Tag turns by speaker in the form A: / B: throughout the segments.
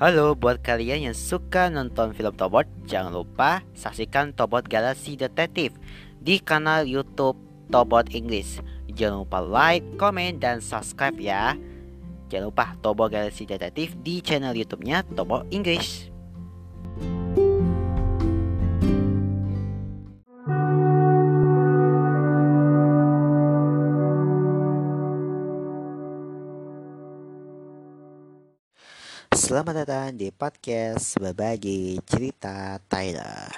A: Halo buat kalian yang suka nonton film Tobot, jangan lupa saksikan Tobot Galaxy Detektif di kanal YouTube Tobot English. Jangan lupa like, komen, dan subscribe ya. Jangan lupa Tobot Galaxy Detektif di channel YouTube-nya Tobot English. Selamat datang di podcast berbagi cerita Tyler.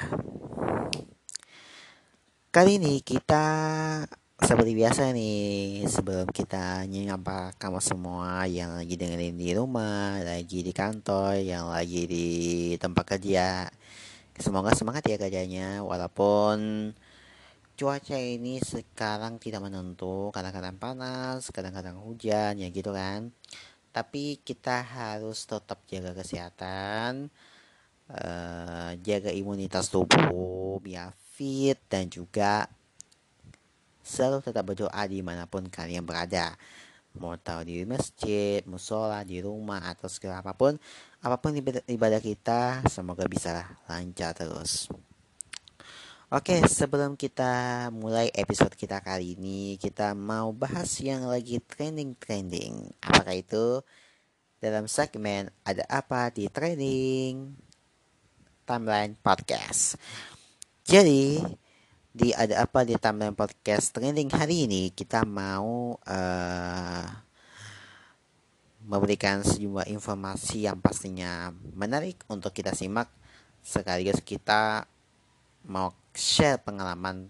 A: Kali ini kita seperti biasa nih sebelum kita nyapa kamu semua yang lagi dengerin di rumah, lagi di kantor, yang lagi di tempat kerja. Semoga semangat ya kerjanya walaupun cuaca ini sekarang tidak menentu, kadang-kadang panas, kadang-kadang hujan ya gitu kan tapi kita harus tetap jaga kesehatan uh, jaga imunitas tubuh biar fit dan juga selalu tetap berdoa di mana pun kalian berada mau tahu di masjid, musola, di rumah atau segala apa pun apa pun ibadah kita semoga bisa lancar terus. Oke, sebelum kita mulai episode kita kali ini, kita mau bahas yang lagi trending-trending. Apakah itu? Dalam segmen Ada Apa di Trending Timeline Podcast. Jadi, di Ada Apa di Timeline Podcast Trending hari ini, kita mau uh, memberikan sejumlah informasi yang pastinya menarik untuk kita simak sekaligus kita mau share pengalaman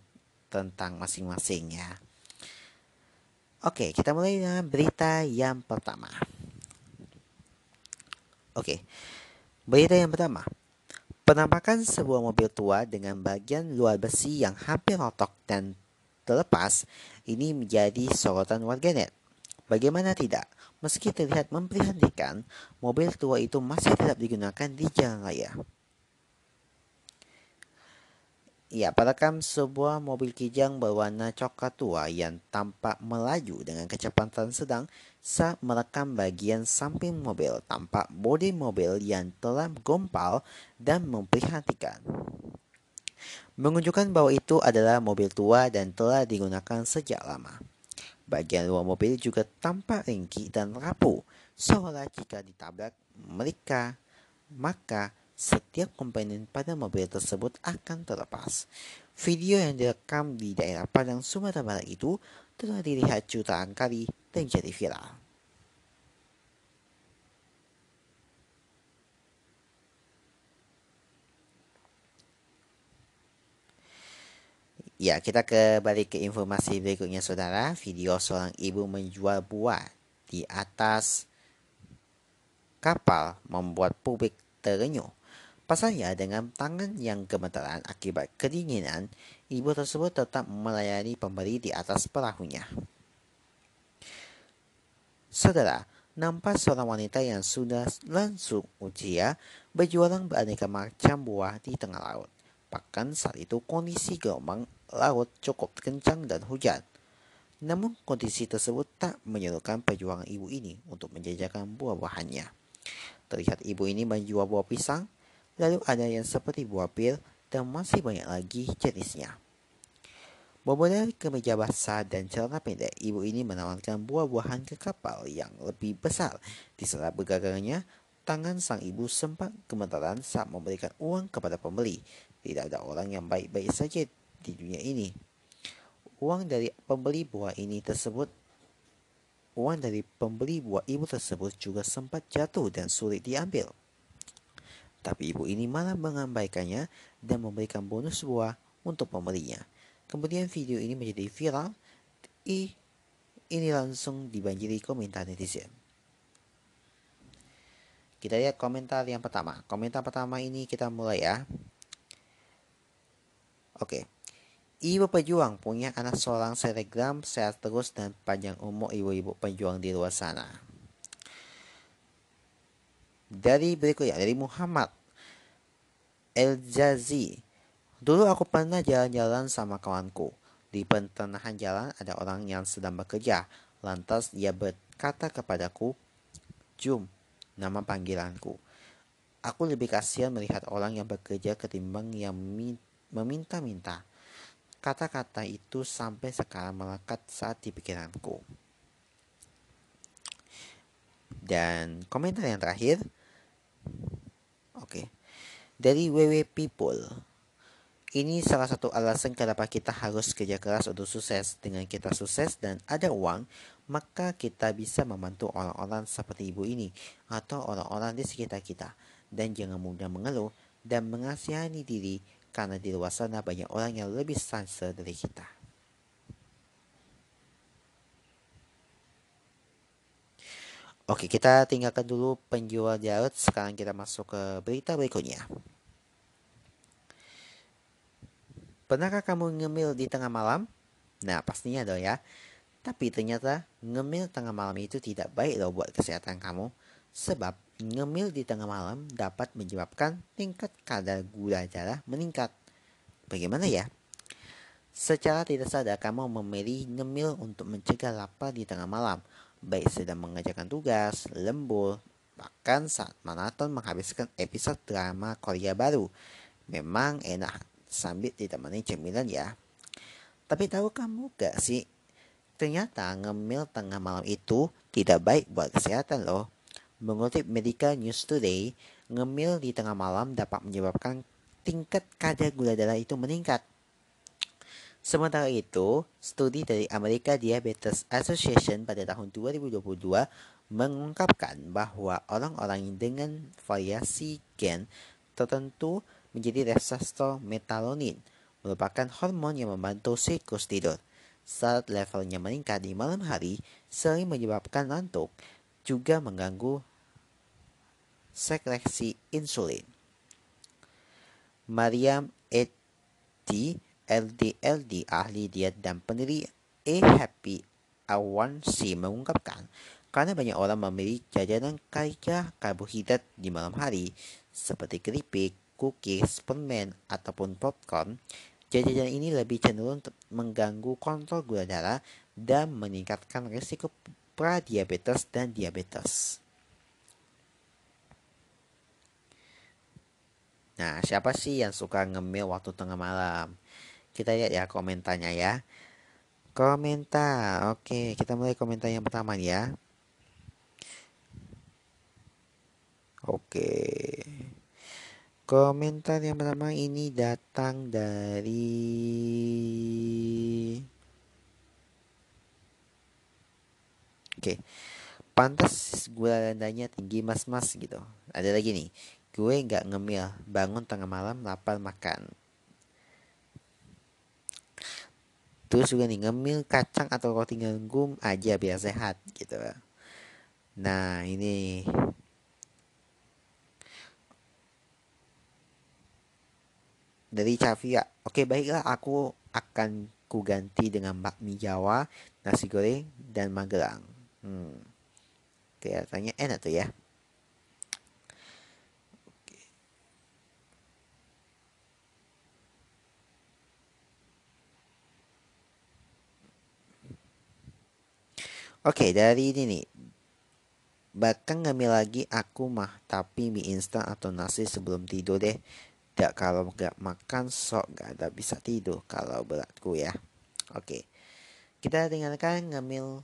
A: tentang masing-masing ya. Oke, kita mulai dengan berita yang pertama. Oke, berita yang pertama. Penampakan sebuah mobil tua dengan bagian luar besi yang hampir rotok dan terlepas ini menjadi sorotan warganet. Bagaimana tidak? Meski terlihat memprihatinkan, mobil tua itu masih tetap digunakan di jalan raya. Ia perekam sebuah mobil kijang berwarna coklat tua yang tampak melaju dengan kecepatan sedang saat merekam bagian samping mobil tampak bodi mobil yang telah gompal dan memprihatinkan. Menunjukkan bahwa itu adalah mobil tua dan telah digunakan sejak lama. Bagian luar mobil juga tampak ringkih dan rapuh, seolah jika ditabrak mereka, maka setiap komponen pada mobil tersebut akan terlepas. Video yang direkam di daerah Padang, Sumatera Barat itu telah dilihat jutaan kali dan jadi viral. Ya, kita kembali ke informasi berikutnya saudara. Video seorang ibu menjual buah di atas kapal membuat publik terenyuh. Pasalnya dengan tangan yang gemetaran akibat kedinginan, ibu tersebut tetap melayani pembeli di atas perahunya. Saudara, nampak seorang wanita yang sudah langsung usia berjualan beraneka macam buah di tengah laut. Bahkan saat itu kondisi gelombang laut cukup kencang dan hujan. Namun kondisi tersebut tak menyurutkan perjuangan ibu ini untuk menjajakan buah-buahannya. Terlihat ibu ini menjual buah pisang, lalu ada yang seperti buah pil, dan masih banyak lagi jenisnya. Bermodal kemeja basah dan celana pendek, ibu ini menawarkan buah-buahan ke kapal yang lebih besar. Di saat bergagangnya, tangan sang ibu sempat gemetaran saat memberikan uang kepada pembeli. Tidak ada orang yang baik-baik saja di dunia ini. Uang dari pembeli buah ini tersebut Uang dari pembeli buah ibu tersebut juga sempat jatuh dan sulit diambil. Tapi ibu ini malah mengabaikannya dan memberikan bonus buah untuk pembelinya. Kemudian video ini menjadi viral. I, ini langsung dibanjiri komentar netizen. Kita lihat komentar yang pertama. Komentar pertama ini kita mulai ya. Oke. Ibu pejuang punya anak seorang selegram sehat terus dan panjang umur ibu-ibu pejuang di luar sana. Dari berikutnya, dari Muhammad El-Jazi. Dulu aku pernah jalan-jalan sama kawanku. Di pertengahan jalan ada orang yang sedang bekerja. Lantas dia berkata kepadaku, Jum, nama panggilanku. Aku lebih kasihan melihat orang yang bekerja ketimbang yang meminta-minta. Kata-kata itu sampai sekarang melekat saat di pikiranku. Dan komentar yang terakhir, oke, okay, dari WW People. Ini salah satu alasan kenapa kita harus kerja keras untuk sukses. Dengan kita sukses dan ada uang, maka kita bisa membantu orang-orang seperti ibu ini atau orang-orang di sekitar kita. Dan jangan mudah mengeluh dan mengasihani diri karena di luar sana banyak orang yang lebih sanse dari kita. Oke, kita tinggalkan dulu penjual Jarod. Sekarang kita masuk ke berita berikutnya. Pernahkah kamu ngemil di tengah malam? Nah, pastinya dong ya. Tapi ternyata ngemil tengah malam itu tidak baik loh buat kesehatan kamu. Sebab ngemil di tengah malam dapat menyebabkan tingkat kadar gula darah meningkat. Bagaimana ya? Secara tidak sadar kamu memilih ngemil untuk mencegah lapar di tengah malam. Baik sedang mengerjakan tugas, lembur, bahkan saat maraton menghabiskan episode drama Korea baru. Memang enak sambil ditemani cemilan ya. Tapi tahu kamu gak sih, ternyata ngemil tengah malam itu tidak baik buat kesehatan loh. Mengutip Medical News Today, ngemil di tengah malam dapat menyebabkan tingkat kadar gula darah itu meningkat. Sementara itu, studi dari American Diabetes Association pada tahun 2022 mengungkapkan bahwa orang-orang dengan variasi gen tertentu menjadi resistor metalonin, merupakan hormon yang membantu siklus tidur. Saat levelnya meningkat di malam hari, sering menyebabkan ngantuk, juga mengganggu sekresi insulin. Mariam Eti LDLD ahli diet dan pendiri A Happy Awansi mengungkapkan karena banyak orang memilih jajanan kaya karbohidrat di malam hari seperti keripik, cookies, permen, ataupun popcorn, jajanan ini lebih cenderung mengganggu kontrol gula darah dan meningkatkan risiko pradiabetes dan diabetes. Nah, siapa sih yang suka ngemil waktu tengah malam? Kita lihat ya komentarnya ya. Komentar. Oke, kita mulai komentar yang pertama ya. Oke. Komentar yang pertama ini datang dari Oke. Pantas gula rendahnya tinggi mas-mas gitu. Ada lagi nih. Gue nggak ngemil, bangun tengah malam lapar makan. Terus juga nih ngemil kacang atau roti gandum aja biar sehat gitu. Nah ini dari Cavia. Oke, baiklah aku akan ku ganti dengan bakmi Jawa, nasi goreng, dan Magelang. Hmm. Kelihatannya enak tuh ya. Oke, dari ini nih. Bahkan ngambil lagi aku mah, tapi mie instan atau nasi sebelum tidur deh. Tidak kalau nggak makan sok nggak ada bisa tidur kalau beratku ya. Oke. Kita dengarkan ngemil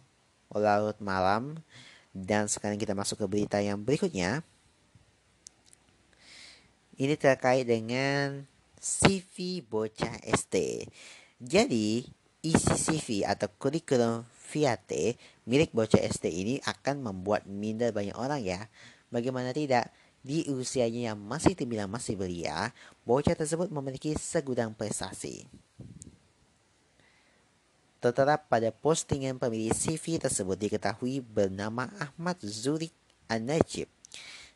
A: larut malam dan sekarang kita masuk ke berita yang berikutnya. Ini terkait dengan CV bocah SD. Jadi, isi CV atau kurikulum Fiate milik bocah SD ini akan membuat minder banyak orang ya. Bagaimana tidak? Di usianya yang masih terbilang masih belia, bocah tersebut memiliki segudang prestasi. Tertera pada postingan pemilih CV tersebut diketahui bernama Ahmad Zurik An-Najib.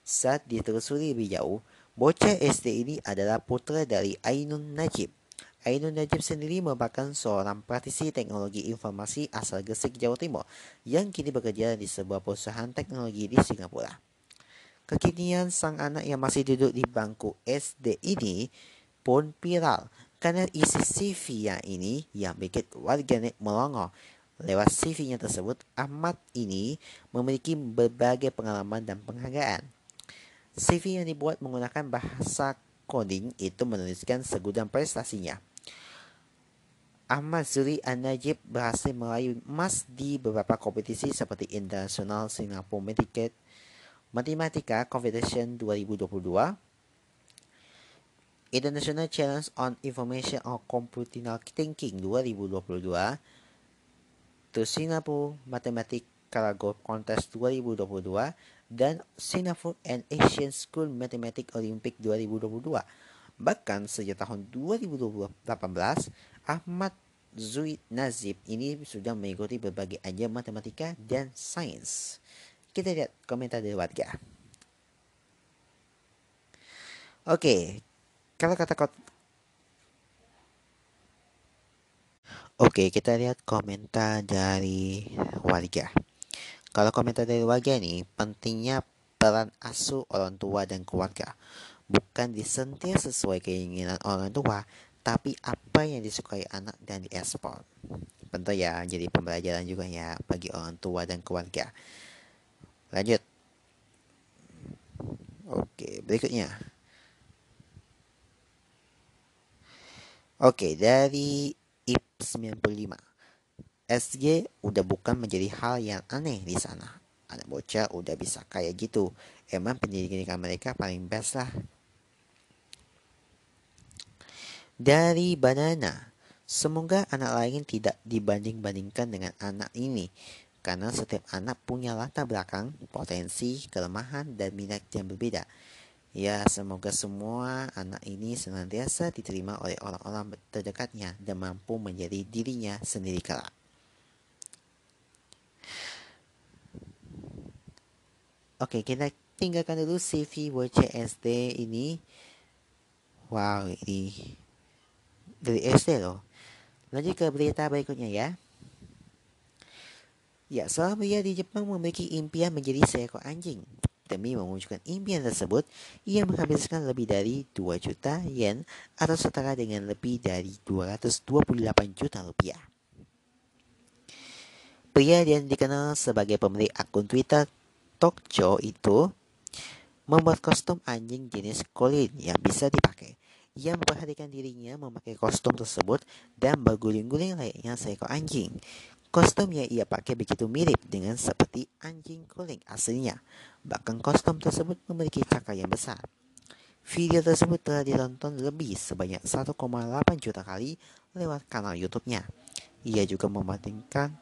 A: Saat ditelusuri lebih jauh, bocah SD ini adalah putra dari Ainun Najib. Ainun Najib sendiri merupakan seorang praktisi teknologi informasi asal Gresik, Jawa Timur yang kini bekerja di sebuah perusahaan teknologi di Singapura. Kekinian sang anak yang masih duduk di bangku SD ini pun viral karena isi CV yang ini yang bikin warganet melongo. Lewat CV-nya tersebut, Ahmad ini memiliki berbagai pengalaman dan penghargaan. CV yang dibuat menggunakan bahasa coding itu menuliskan segudang prestasinya. Ahmad Zuri An-Najib berhasil meraih emas di beberapa kompetisi seperti International Singapore Medicaid Matematika Competition 2022, International Challenge on Information on Computational Thinking 2022, The Singapore Mathematics Karago Contest 2022, dan Singapore and Asian School Mathematics Olympic 2022. Bahkan sejak tahun 2018, Ahmad Zui Nazib ini sudah mengikuti berbagai ajang matematika dan sains. Kita lihat komentar dari warga. Oke, kalau kata kot Oke, kita lihat komentar dari warga. Kalau komentar dari warga ini, pentingnya peran asuh orang tua dan keluarga. Bukan disentil sesuai keinginan orang tua, tapi apa yang disukai anak dan diekspor. Tentu ya, jadi pembelajaran juga ya bagi orang tua dan keluarga. Lanjut. Oke, berikutnya. Oke, dari IP 95. SG udah bukan menjadi hal yang aneh di sana. Anak bocah udah bisa kayak gitu. Emang pendidikan mereka paling best lah. Dari Banana. Semoga anak lain tidak dibanding-bandingkan dengan anak ini karena setiap anak punya latar belakang, potensi, kelemahan, dan minat yang berbeda. Ya, semoga semua anak ini senantiasa diterima oleh orang-orang terdekatnya dan mampu menjadi dirinya sendiri kelak. Oke, kita tinggalkan dulu CV WCSD ini. Wow, ini dari SD loh. Lanjut ke berita berikutnya ya. Ya, seorang pria di Jepang memiliki impian menjadi seekor anjing. Demi mewujudkan impian tersebut, ia menghabiskan lebih dari 2 juta yen atau setara dengan lebih dari 228 juta rupiah. Pria yang dikenal sebagai pemilik akun Twitter Tokyo itu membuat kostum anjing jenis Colin yang bisa dipakai. Ia memperhatikan dirinya memakai kostum tersebut dan berguling-guling layaknya seekor anjing. Kostum yang ia pakai begitu mirip dengan seperti anjing kuling aslinya. Bahkan kostum tersebut memiliki cakar yang besar. Video tersebut telah ditonton lebih sebanyak 1,8 juta kali lewat kanal YouTube-nya. Ia juga membandingkan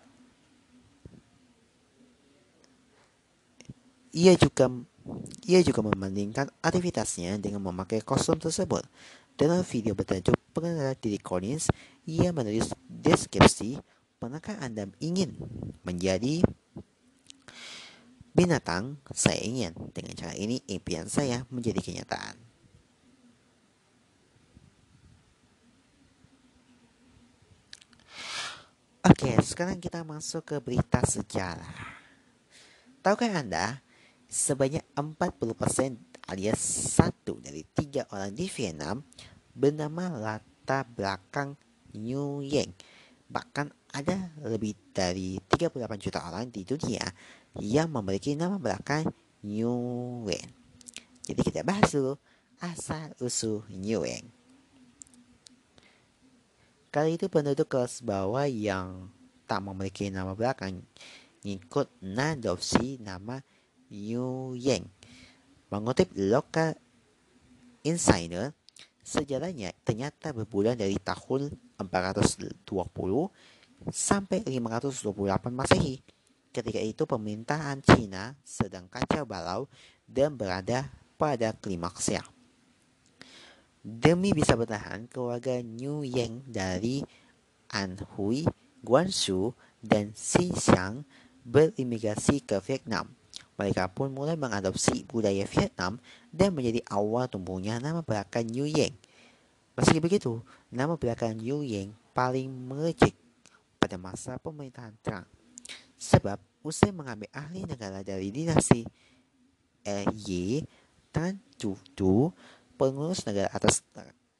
A: ia juga ia juga membandingkan aktivitasnya dengan memakai kostum tersebut. Dalam video bertajuk Pengenalan Diri Collins, ia menulis deskripsi Pernahkah Anda ingin menjadi binatang? Saya ingin. Dengan cara ini, impian saya menjadi kenyataan. Oke, sekarang kita masuk ke berita sejarah. Tahukah Anda, sebanyak 40% alias satu dari tiga orang di Vietnam bernama latar belakang New Yang. Bahkan ada lebih dari 38 juta orang di dunia yang memiliki nama belakang Nguyen. Jadi kita bahas dulu asal usul Nguyen. Kali itu penduduk kelas bawah yang tak memiliki nama belakang ngikut nadopsi nama Nguyen. Mengutip lokal insider, sejarahnya ternyata berbulan dari tahun 420 sampai 528 Masehi. Ketika itu pemerintahan Cina sedang kacau balau dan berada pada klimaksnya. Demi bisa bertahan, keluarga New Yang dari Anhui, Guangzhou, dan Xinjiang berimigrasi ke Vietnam. Mereka pun mulai mengadopsi budaya Vietnam dan menjadi awal tumbuhnya nama belakang New Yang. Meski begitu, nama belakang New Yang paling melejit pada masa pemerintahan Trump. Sebab usai mengambil ahli negara dari dinasti Y Tan Tu, pengurus negara atas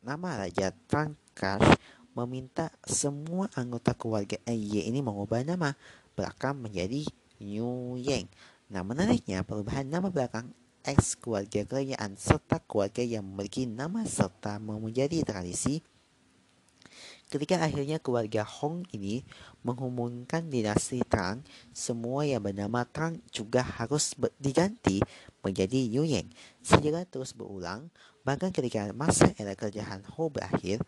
A: nama Raja Trankash meminta semua anggota keluarga Y ini mengubah nama belakang menjadi New Yang. Nah menariknya perubahan nama belakang ex keluarga kerajaan serta keluarga yang memiliki nama serta menjadi tradisi Ketika akhirnya keluarga Hong ini mengumumkan dinasti Tang, semua yang bernama Tang juga harus diganti menjadi Yu Yang. Sejarah terus berulang, bahkan ketika masa era kerajaan Ho berakhir,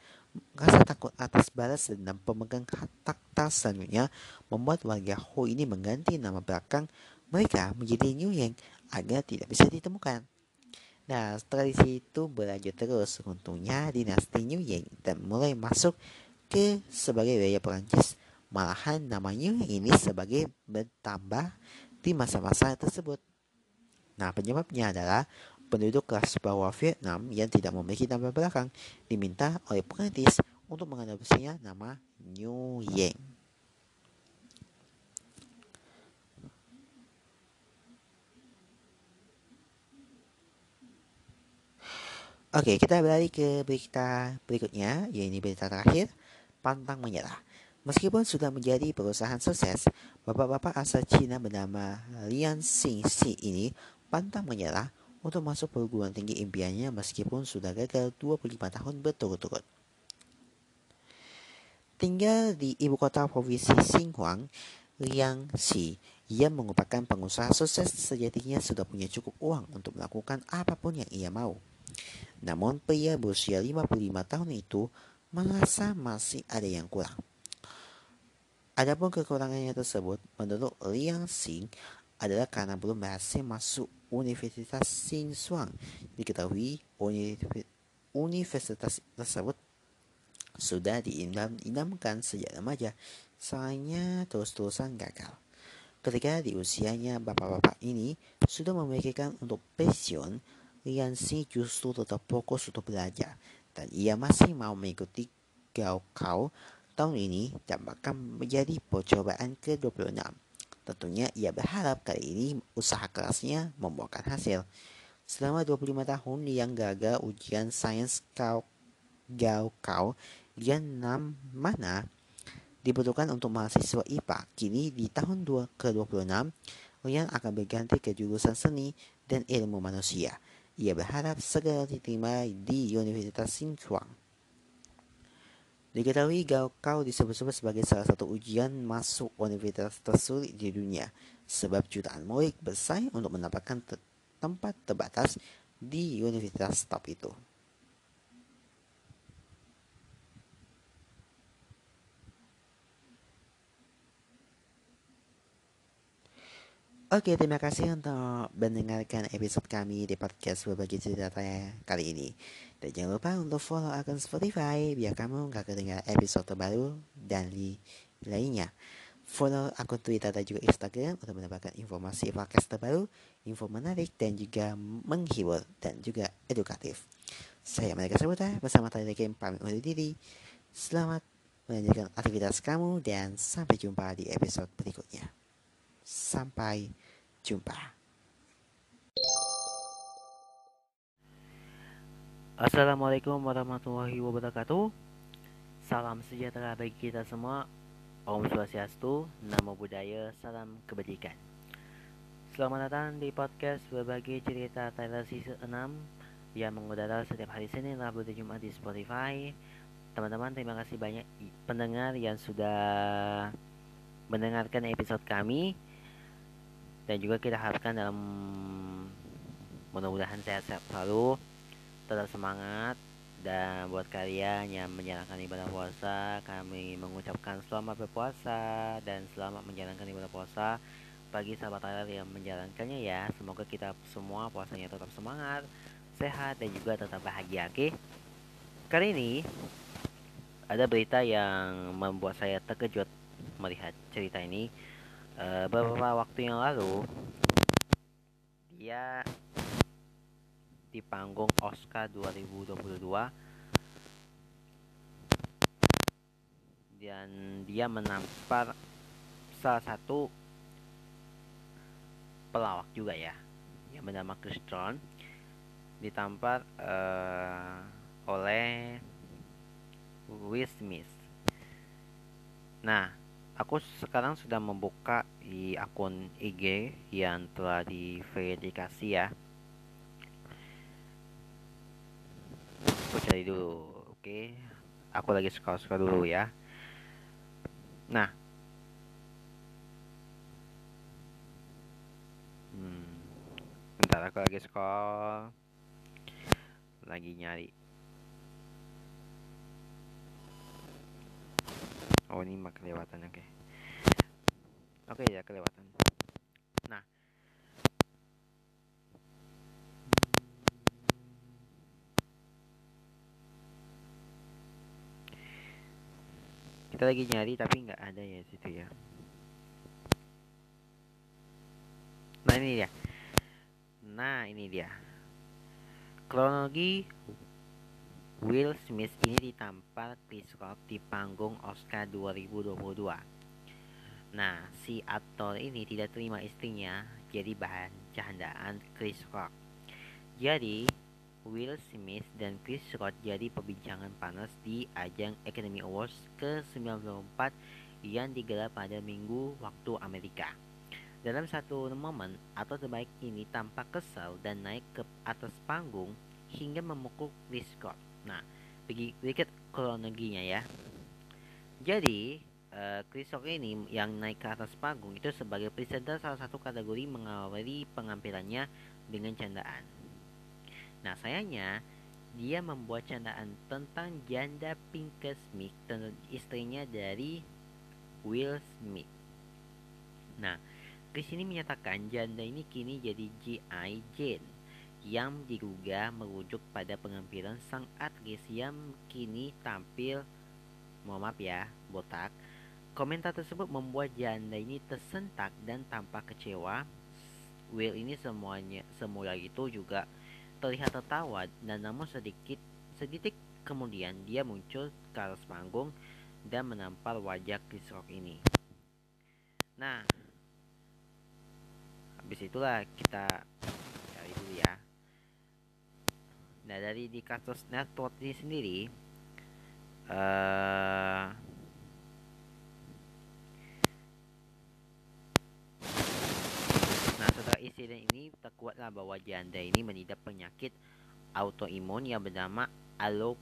A: rasa takut atas balas dendam pemegang takhta selanjutnya membuat warga Ho ini mengganti nama belakang mereka menjadi Yu Yang agar tidak bisa ditemukan. Nah, tradisi itu berlanjut terus. Untungnya dinasti New Yang dan mulai masuk ke sebagai wilayah Perancis. Malahan namanya ini sebagai bertambah di masa-masa tersebut. Nah, penyebabnya adalah penduduk kelas bawah Vietnam yang tidak memiliki nama belakang diminta oleh Perancis untuk mengadopsinya nama New Yang. Oke, kita beralih ke berita berikutnya, yaitu berita terakhir pantang menyerah. Meskipun sudah menjadi perusahaan sukses, bapak-bapak asal Cina bernama Lian Xingxi ini pantang menyerah untuk masuk perguruan tinggi impiannya meskipun sudah gagal 25 tahun berturut-turut. Tinggal di ibu kota provinsi Xinhuang, Liang Xi, ia merupakan pengusaha sukses sejatinya sudah punya cukup uang untuk melakukan apa pun yang ia mau. Namun pria berusia 55 tahun itu merasa masih ada yang kurang. Adapun kekurangannya tersebut menurut Liang Xing adalah karena belum berhasil masuk Universitas Xinhuang. Diketahui universitas tersebut sudah diidam-idamkan sejak remaja, sayangnya terus-terusan gagal. Ketika di usianya bapak-bapak ini sudah memikirkan untuk pensiun, Lian Xi justru tetap fokus untuk belajar dan ia masih mau mengikuti Gaokao tahun ini dan bahkan menjadi percobaan ke-26. Tentunya ia berharap kali ini usaha kerasnya membuahkan hasil. Selama 25 tahun yang gagal ujian sains Gaokao yang 6 mana dibutuhkan untuk mahasiswa IPA. Kini di tahun ke-26, Lian akan berganti ke jurusan seni dan ilmu manusia. Ia berharap segera diterima di Universitas Sichuan. Diketahui Gaokao disebut-sebut sebagai salah satu ujian masuk universitas tersulit di dunia, sebab jutaan murid bersaing untuk mendapatkan te tempat terbatas di universitas top itu. Oke, terima kasih untuk mendengarkan episode kami di podcast berbagi cerita kali ini. Dan jangan lupa untuk follow akun Spotify biar kamu gak kedengar episode terbaru dan lainnya. Follow akun Twitter dan juga Instagram untuk mendapatkan informasi podcast terbaru, info menarik dan juga menghibur dan juga edukatif. Saya Mereka Sabuta bersama Tadi Game pamit undur diri. Selamat melanjutkan aktivitas kamu dan sampai jumpa di episode berikutnya. Sampai jumpa.
B: Assalamualaikum warahmatullahi wabarakatuh. Salam sejahtera bagi kita semua. Om Swastiastu, Namo Buddhaya, Salam Kebajikan. Selamat datang di podcast berbagi cerita Tyler Season 6 yang mengudara setiap hari Senin, Rabu, dan Jumat di Spotify. Teman-teman, terima kasih banyak pendengar yang sudah mendengarkan episode kami dan juga kita harapkan dalam mudah-mudahan sehat-sehat selalu tetap semangat dan buat kalian yang menjalankan ibadah puasa kami mengucapkan selamat berpuasa dan selamat menjalankan ibadah puasa. Bagi sahabat Tyler yang menjalankannya ya semoga kita semua puasanya tetap semangat sehat dan juga tetap bahagia oke? Kali ini ada berita yang membuat saya terkejut melihat cerita ini uh, beberapa waktu yang lalu dia di panggung Oscar 2022 dan dia menampar salah satu pelawak juga ya yang bernama Chris ditampar uh, oleh Will Smith. Nah, aku sekarang sudah membuka di akun IG yang telah diverifikasi ya aku cari dulu oke okay. aku lagi scroll-scroll dulu ya nah hmm. bentar aku lagi scroll lagi nyari oh ini mah kelewatan oke. Oke ya kelewatan. Nah. Kita lagi nyari tapi nggak ada ya situ ya. Nah ini dia. Nah ini dia. Kronologi Will Smith ini ditampar Chris Rock di panggung Oscar 2022. Nah, si aktor ini tidak terima istrinya jadi bahan candaan Chris Rock. Jadi, Will Smith dan Chris Rock jadi perbincangan panas di ajang Academy Awards ke-94 yang digelar pada minggu waktu Amerika. Dalam satu momen, atau terbaik ini tampak kesal dan naik ke atas panggung hingga memukul Chris Rock. Nah, sedikit kronologinya ya. Jadi, uh, Chris Rock ini yang naik ke atas panggung itu sebagai presenter salah satu kategori mengawali pengampilannya dengan candaan. Nah, sayangnya dia membuat candaan tentang janda Pinker Smith dan istrinya dari Will Smith. Nah, Chris ini menyatakan janda ini kini jadi G.I. Jane yang diduga merujuk pada pengampilan sang aktris yang kini tampil mohon maaf ya botak komentar tersebut membuat janda ini tersentak dan tampak kecewa Will ini semuanya semula itu juga terlihat tertawa dan namun sedikit sedikit kemudian dia muncul ke atas panggung dan menampar wajah Chris Rock ini. Nah, habis itulah kita cari dulu ya. Nah dari di kasus network ini sendiri uh, Nah setelah insiden ini terkuatlah bahwa janda ini mengidap penyakit autoimun yang bernama alopecia.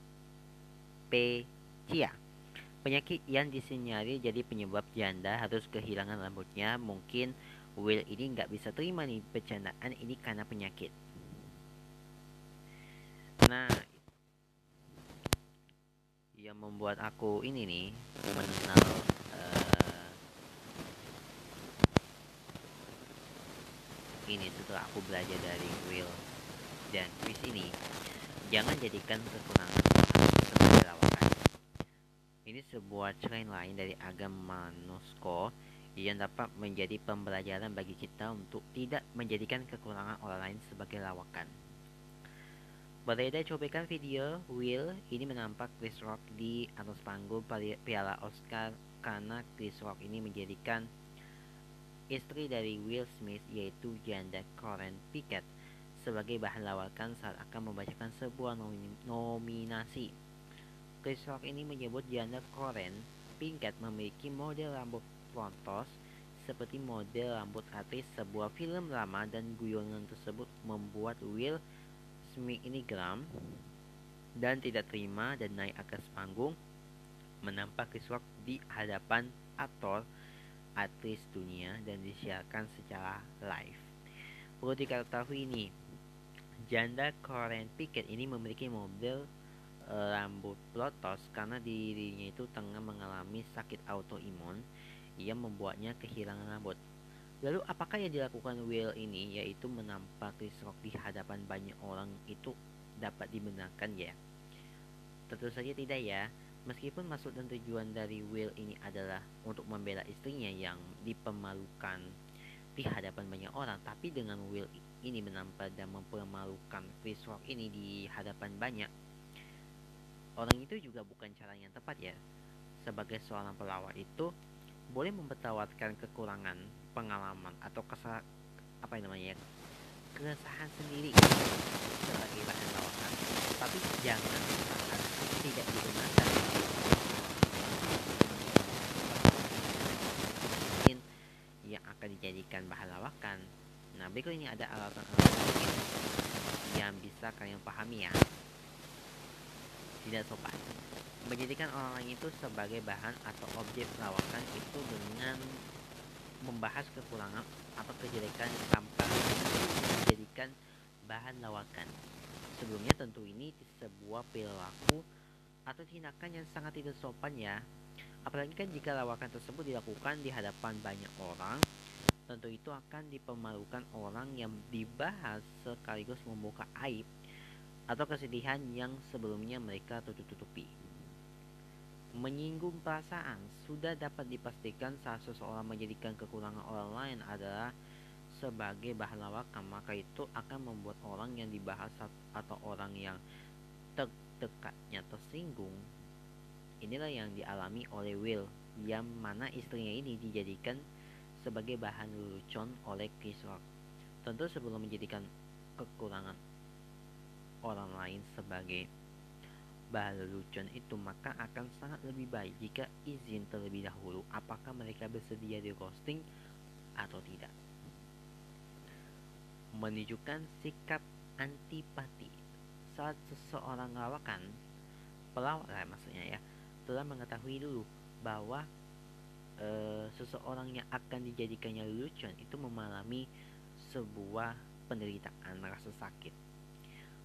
B: Penyakit yang disinyalir jadi penyebab janda harus kehilangan rambutnya. Mungkin Will ini nggak bisa terima nih bercandaan ini karena penyakit Nah, yang membuat aku ini nih mengenal uh, ini setelah aku belajar dari Will dan Chris ini, jangan jadikan kekurangan sebagai lawakan. Ini sebuah cerita lain dari agama Nosko yang dapat menjadi pembelajaran bagi kita untuk tidak menjadikan kekurangan orang lain sebagai lawakan. Beredar cuplikan video Will ini menampak Chris Rock di atas panggung Piala Oscar karena Chris Rock ini menjadikan istri dari Will Smith yaitu janda Karen Pickett sebagai bahan lawakan saat akan membacakan sebuah nominasi. Chris Rock ini menyebut janda Karen Pickett memiliki model rambut plontos seperti model rambut artis sebuah film lama dan guyonan tersebut membuat Will Smith ini geram dan tidak terima dan naik atas panggung menampak Rock di hadapan aktor artis dunia dan disiarkan secara live. Perlu diketahui ini, janda Karen Pickett ini memiliki model e, rambut plotos karena dirinya itu tengah mengalami sakit autoimun yang membuatnya kehilangan rambut. Lalu apakah yang dilakukan Will ini yaitu menampak Chris Rock di hadapan banyak orang itu dapat dibenarkan ya? Tentu saja tidak ya. Meskipun maksud dan tujuan dari Will ini adalah untuk membela istrinya yang dipermalukan di hadapan banyak orang, tapi dengan Will ini menampar dan mempermalukan Chris Rock ini di hadapan banyak orang itu juga bukan cara yang tepat ya. Sebagai seorang pelawak itu boleh mempertawarkan kekurangan pengalaman atau kesal apa yang namanya keresahan sendiri sebagai bahan lawakan tapi jangan sangat tidak digunakan yang akan dijadikan bahan lawakan. Nah berikut ini ada alatan-alatan yang bisa kalian pahami ya. Tidak sopan. Menjadikan orang lain itu sebagai bahan atau objek lawakan itu dengan membahas kekurangan atau kejelekan tanpa dijadikan bahan lawakan. Sebelumnya tentu ini sebuah perilaku atau tindakan yang sangat tidak sopan ya. Apalagi kan jika lawakan tersebut dilakukan di hadapan banyak orang, tentu itu akan dipermalukan orang yang dibahas sekaligus membuka aib atau kesedihan yang sebelumnya mereka tutup-tutupi. Menyinggung perasaan sudah dapat dipastikan saat seseorang menjadikan kekurangan orang lain adalah sebagai bahan lawakan maka itu akan membuat orang yang dibahas atau orang yang terdekatnya tersinggung inilah yang dialami oleh Will yang mana istrinya ini dijadikan sebagai bahan lelucon oleh Chris Rock. Tentu sebelum menjadikan kekurangan orang lain sebagai bahan lelucon itu maka akan sangat lebih baik jika izin terlebih dahulu. Apakah mereka bersedia di roasting atau tidak. Menunjukkan sikap antipati. Saat seseorang lawakan pelawak maksudnya ya telah mengetahui dulu bahwa e, seseorang yang akan dijadikannya lelucon itu mengalami sebuah penderitaan rasa sakit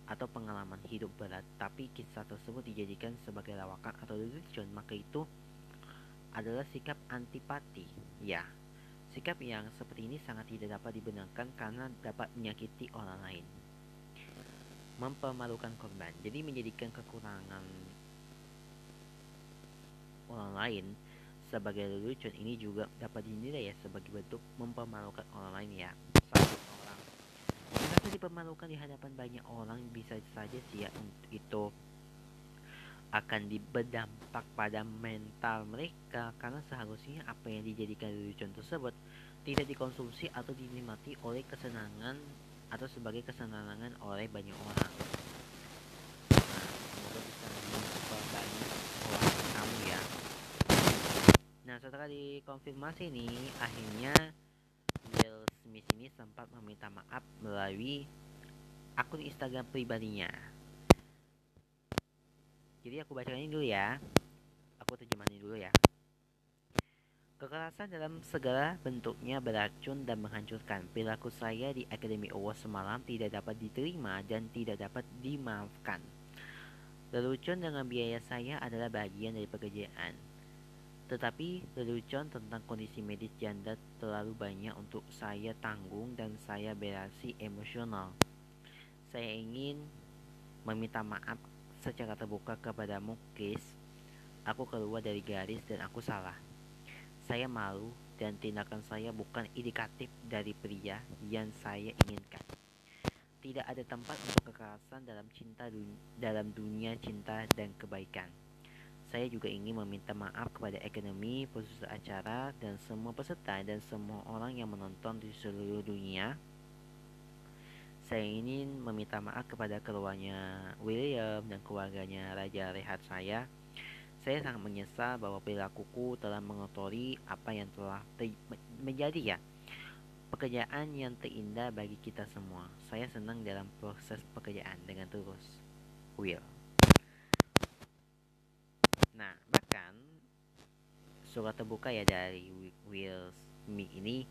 B: atau pengalaman hidup berat. Tapi kisah tersebut dijadikan sebagai lawakan atau lelucon maka itu adalah sikap antipati. Ya sikap yang seperti ini sangat tidak dapat dibenarkan karena dapat menyakiti orang lain. Mempermalukan korban. Jadi menjadikan kekurangan orang lain sebagai lelucon ini juga dapat dinilai ya sebagai bentuk mempermalukan orang lain ya Dipermalukan di hadapan banyak orang bisa saja sih ya itu akan berdampak pada mental mereka karena seharusnya apa yang dijadikan lelucon tersebut tidak dikonsumsi atau dinikmati oleh kesenangan atau sebagai kesenangan oleh banyak orang. Nah, semoga bisa banyak orang kamu ya. Nah, setelah dikonfirmasi nih, akhirnya Smith ini sempat meminta maaf melalui akun Instagram pribadinya. Jadi aku bacain dulu ya. Aku terjemahin dulu ya. Kekerasan dalam segala bentuknya beracun dan menghancurkan. Perilaku saya di Academy Awards semalam tidak dapat diterima dan tidak dapat dimaafkan. Lelucon dengan biaya saya adalah bagian dari pekerjaan. Tetapi lelucon tentang kondisi medis janda terlalu banyak untuk saya tanggung dan saya bereaksi emosional. Saya ingin meminta maaf secara terbuka kepadamu, Chris. Aku keluar dari garis dan aku salah. Saya malu dan tindakan saya bukan indikatif dari pria yang saya inginkan. Tidak ada tempat untuk kekerasan dalam cinta dalam dunia cinta dan kebaikan. Saya juga ingin meminta maaf kepada ekonomi, produser acara, dan semua peserta dan semua orang yang menonton di seluruh dunia. Saya ingin meminta maaf kepada keluarnya William dan keluarganya Raja Rehat saya. Saya sangat menyesal bahwa perilakuku telah mengotori apa yang telah menjadi ya pekerjaan yang terindah bagi kita semua. Saya senang dalam proses pekerjaan dengan terus. Will. Nah, bahkan surat terbuka ya dari Will Smith ini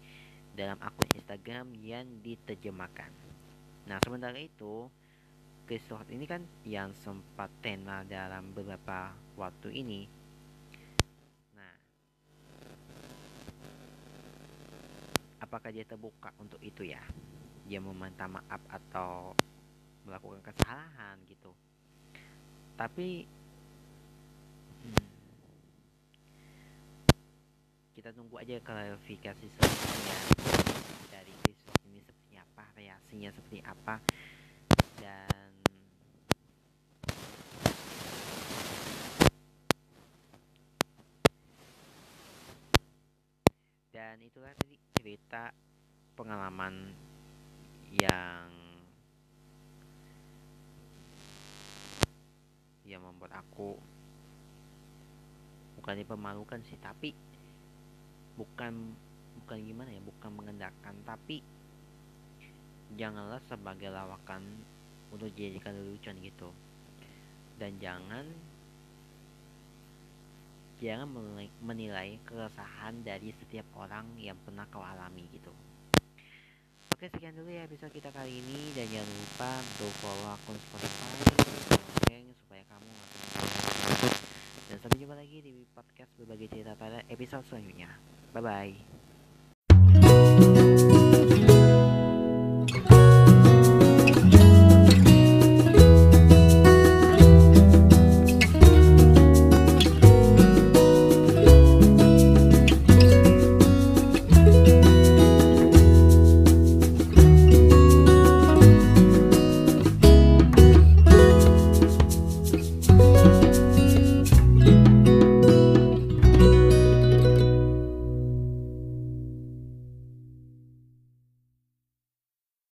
B: dalam akun Instagram yang diterjemahkan. Nah, sementara itu, surat ini kan yang sempat tenar dalam beberapa waktu ini. Nah, apakah dia terbuka untuk itu ya? Dia meminta maaf atau melakukan kesalahan gitu. Tapi kita tunggu aja klarifikasi selanjutnya. Dari Chris ini seperti apa reaksinya seperti apa dan dan itulah tadi cerita pengalaman yang yang membuat aku bukan dipermalukan sih tapi bukan bukan gimana ya bukan mengendakkan tapi janganlah sebagai lawakan untuk dijadikan lelucon gitu. Dan jangan jangan menilai keresahan dari setiap orang yang pernah kau alami gitu. Oke sekian dulu ya episode kita kali ini dan jangan lupa untuk follow akun Spotify lonceng supaya kamu nggak dan sampai jumpa lagi di podcast berbagai cerita pada episode selanjutnya. Bye bye